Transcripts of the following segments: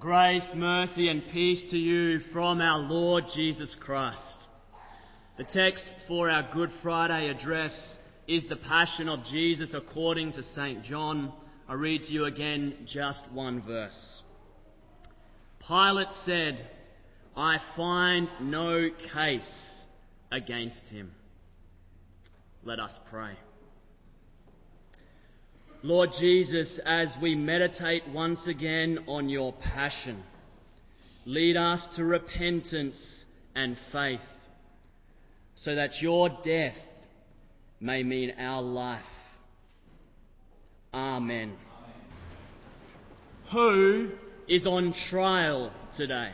Grace, mercy, and peace to you from our Lord Jesus Christ. The text for our Good Friday address is the Passion of Jesus according to St. John. I read to you again just one verse. Pilate said, I find no case against him. Let us pray. Lord Jesus, as we meditate once again on your passion, lead us to repentance and faith so that your death may mean our life. Amen. Who is on trial today?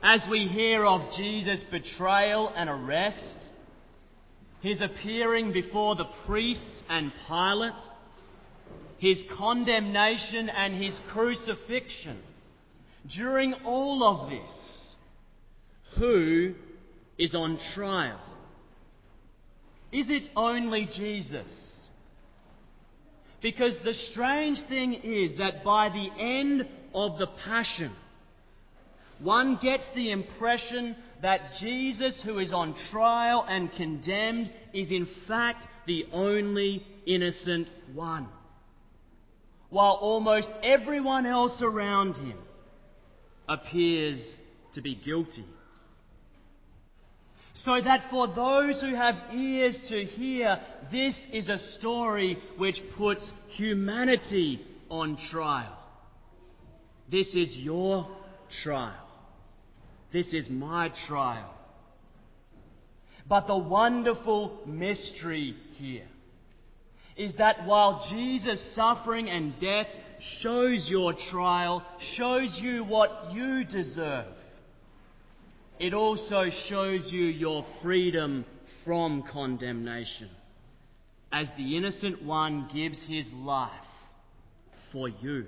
As we hear of Jesus' betrayal and arrest, his appearing before the priests and Pilate, his condemnation and his crucifixion. During all of this, who is on trial? Is it only Jesus? Because the strange thing is that by the end of the Passion, one gets the impression that Jesus, who is on trial and condemned, is in fact the only innocent one. While almost everyone else around him appears to be guilty. So that for those who have ears to hear, this is a story which puts humanity on trial. This is your trial. This is my trial. But the wonderful mystery here is that while Jesus' suffering and death shows your trial, shows you what you deserve, it also shows you your freedom from condemnation as the innocent one gives his life for you.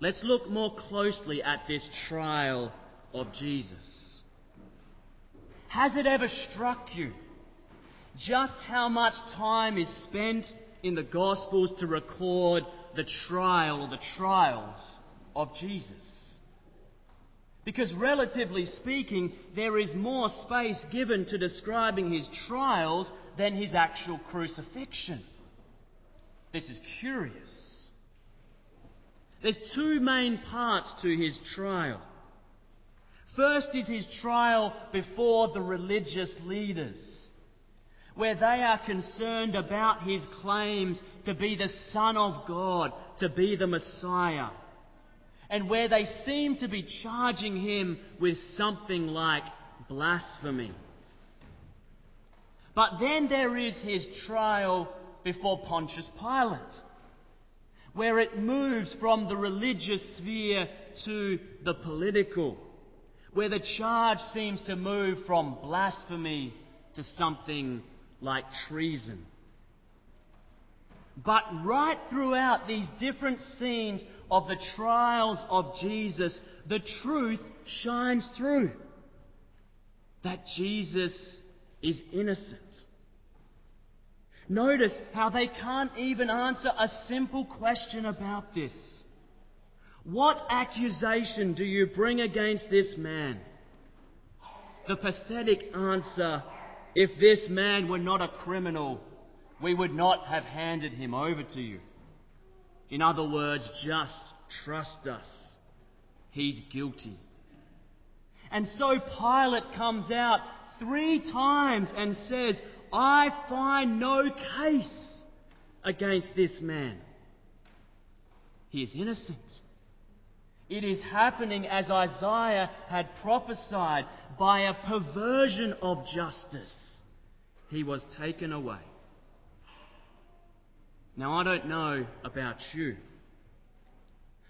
Let's look more closely at this trial of Jesus. Has it ever struck you just how much time is spent in the Gospels to record the trial or the trials of Jesus? Because, relatively speaking, there is more space given to describing his trials than his actual crucifixion. This is curious. There's two main parts to his trial. First is his trial before the religious leaders, where they are concerned about his claims to be the Son of God, to be the Messiah, and where they seem to be charging him with something like blasphemy. But then there is his trial before Pontius Pilate where it moves from the religious sphere to the political, where the charge seems to move from blasphemy to something like treason. But right throughout these different scenes of the trials of Jesus, the truth shines through that Jesus is innocent. Notice how they can't even answer a simple question about this. What accusation do you bring against this man? The pathetic answer if this man were not a criminal, we would not have handed him over to you. In other words, just trust us. He's guilty. And so Pilate comes out three times and says, I find no case against this man. He is innocent. It is happening as Isaiah had prophesied by a perversion of justice. He was taken away. Now, I don't know about you,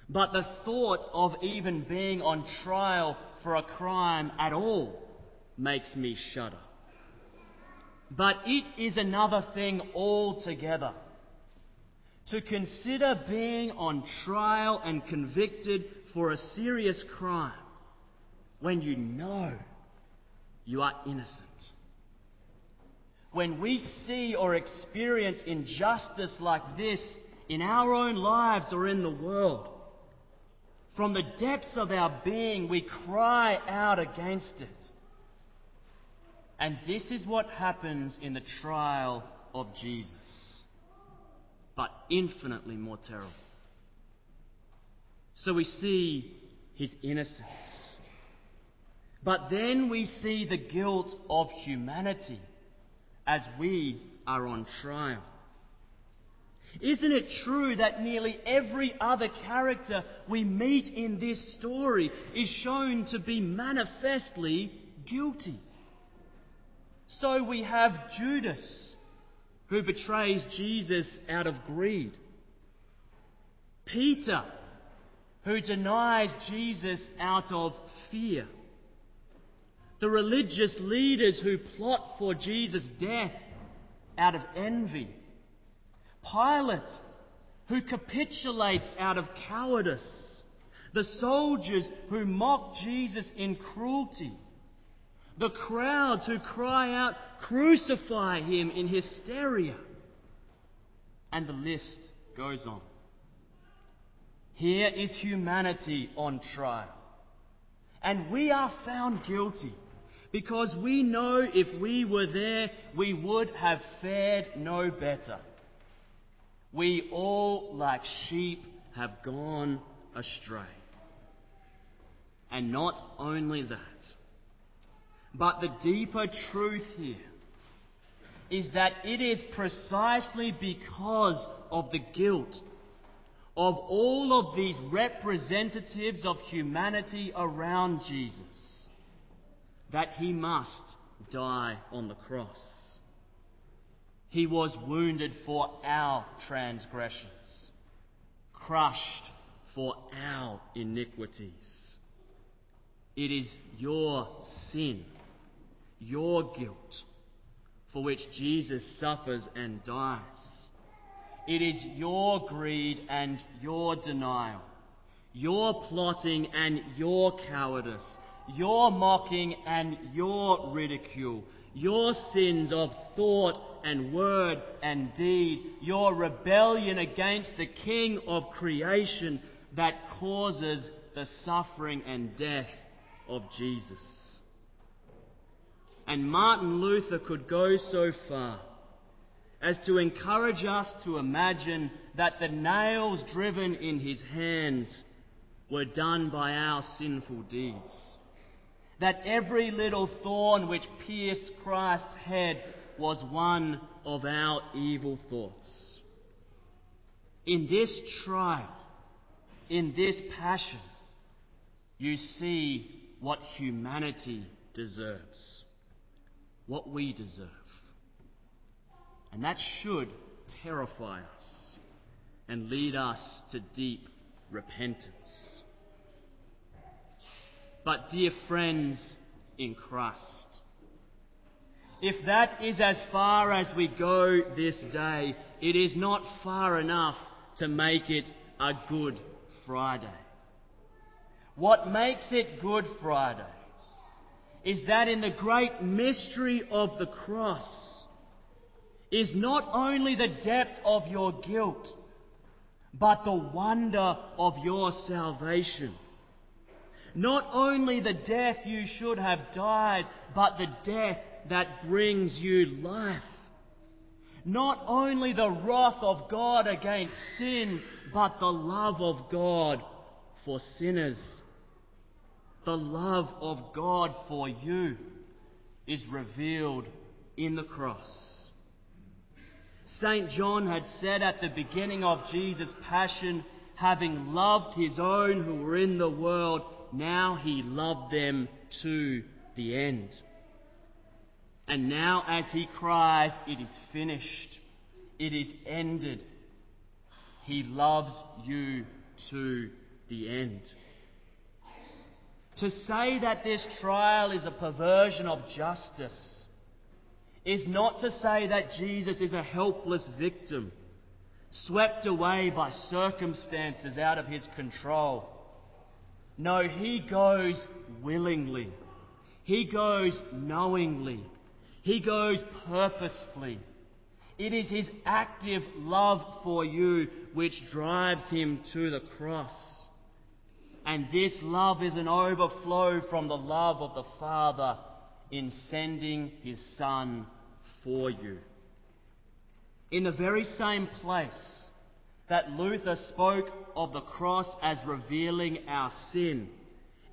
but the thought of even being on trial for a crime at all makes me shudder. But it is another thing altogether. To consider being on trial and convicted for a serious crime when you know you are innocent. When we see or experience injustice like this in our own lives or in the world. From the depths of our being, we cry out against it. And this is what happens in the trial of Jesus, but infinitely more terrible. So we see his innocence. But then we see the guilt of humanity as we are on trial. Isn't it true that nearly every other character we meet in this story is shown to be manifestly guilty? So we have Judas, who betrays Jesus out of greed. Peter, who denies Jesus out of fear. The religious leaders who plot for Jesus' death out of envy. Pilate, who capitulates out of cowardice. The soldiers who mock Jesus in cruelty. The crowds who cry out, Crucify him in hysteria. And the list goes on. Here is humanity on trial. And we are found guilty because we know if we were there, we would have fared no better. We all, like sheep, have gone astray. And not only that, but the deeper truth here is that it is precisely because of the guilt of all of these representatives of humanity around Jesus that he must die on the cross. He was wounded for our transgressions, crushed for our iniquities. It is your sin, your guilt, for which Jesus suffers and dies. It is your greed and your denial, your plotting and your cowardice, your mocking and your ridicule, your sins of thought and word and deed, your rebellion against the King of creation that causes the suffering and death of Jesus. And Martin Luther could go so far as to encourage us to imagine that the nails driven in his hands were done by our sinful deeds. That every little thorn which pierced Christ's head was one of our evil thoughts. In this trial, in this passion, you see what humanity deserves, what we deserve. And that should terrify us and lead us to deep repentance. But, dear friends in Christ, if that is as far as we go this day, it is not far enough to make it a Good Friday. What makes it Good Friday is that in the great mystery of the cross, is not only the depth of your guilt, but the wonder of your salvation. Not only the death you should have died, but the death that brings you life. Not only the wrath of God against sin, but the love of God for sinners. The love of God for you is revealed in the cross. St. John had said at the beginning of Jesus' passion, having loved his own who were in the world, now he loved them to the end. And now, as he cries, It is finished, it is ended, he loves you to the end. To say that this trial is a perversion of justice is not to say that Jesus is a helpless victim, swept away by circumstances out of his control. No, he goes willingly. He goes knowingly. He goes purposefully. It is his active love for you which drives him to the cross. And this love is an overflow from the love of the Father in sending his Son for you. In the very same place that Luther spoke of the cross as revealing our sin,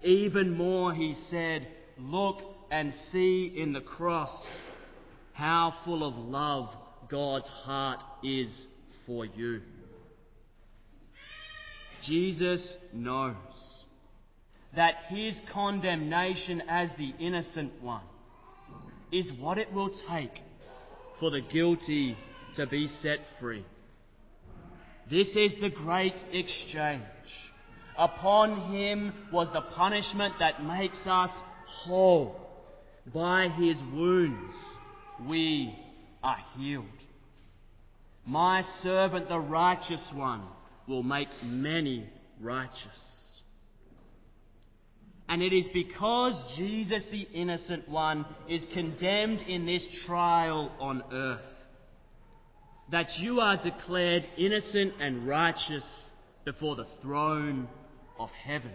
even more he said, Look and see in the cross how full of love God's heart is for you. Jesus knows that his condemnation as the innocent one is what it will take for the guilty to be set free. This is the great exchange. Upon him was the punishment that makes us whole. By his wounds we are healed. My servant, the righteous one, will make many righteous. And it is because Jesus, the innocent one, is condemned in this trial on earth that you are declared innocent and righteous before the throne of heaven.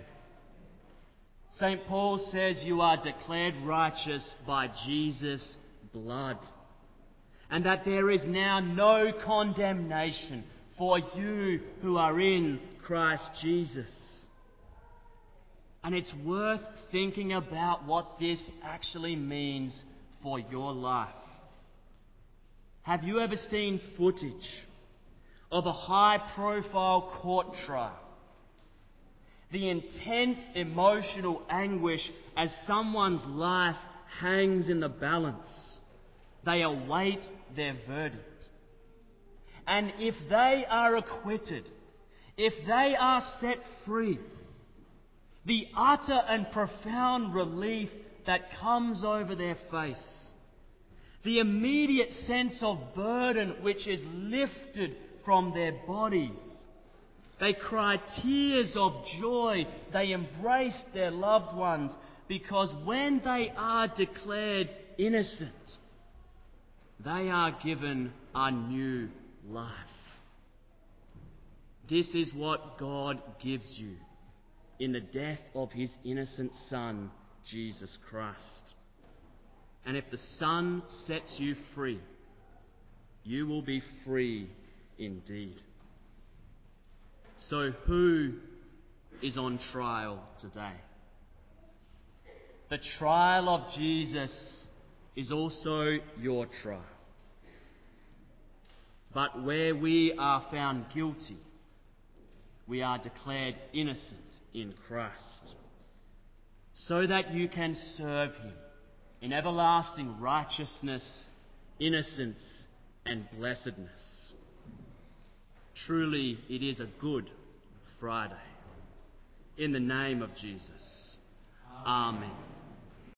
St. Paul says you are declared righteous by Jesus' blood and that there is now no condemnation for you who are in Christ Jesus. And it's worth thinking about what this actually means for your life. Have you ever seen footage of a high profile court trial? The intense emotional anguish as someone's life hangs in the balance they await their verdict. And if they are acquitted, if they are set free, the utter and profound relief that comes over their face, the immediate sense of burden which is lifted from their bodies. They cry tears of joy. They embrace their loved ones because when they are declared innocent, they are given a new life. This is what God gives you in the death of his innocent Son, Jesus Christ. And if the Son sets you free, you will be free indeed. So, who is on trial today? The trial of Jesus is also your trial. But where we are found guilty, we are declared innocent in Christ, so that you can serve Him in everlasting righteousness, innocence, and blessedness. Truly, it is a good Friday. In the name of Jesus. Amen.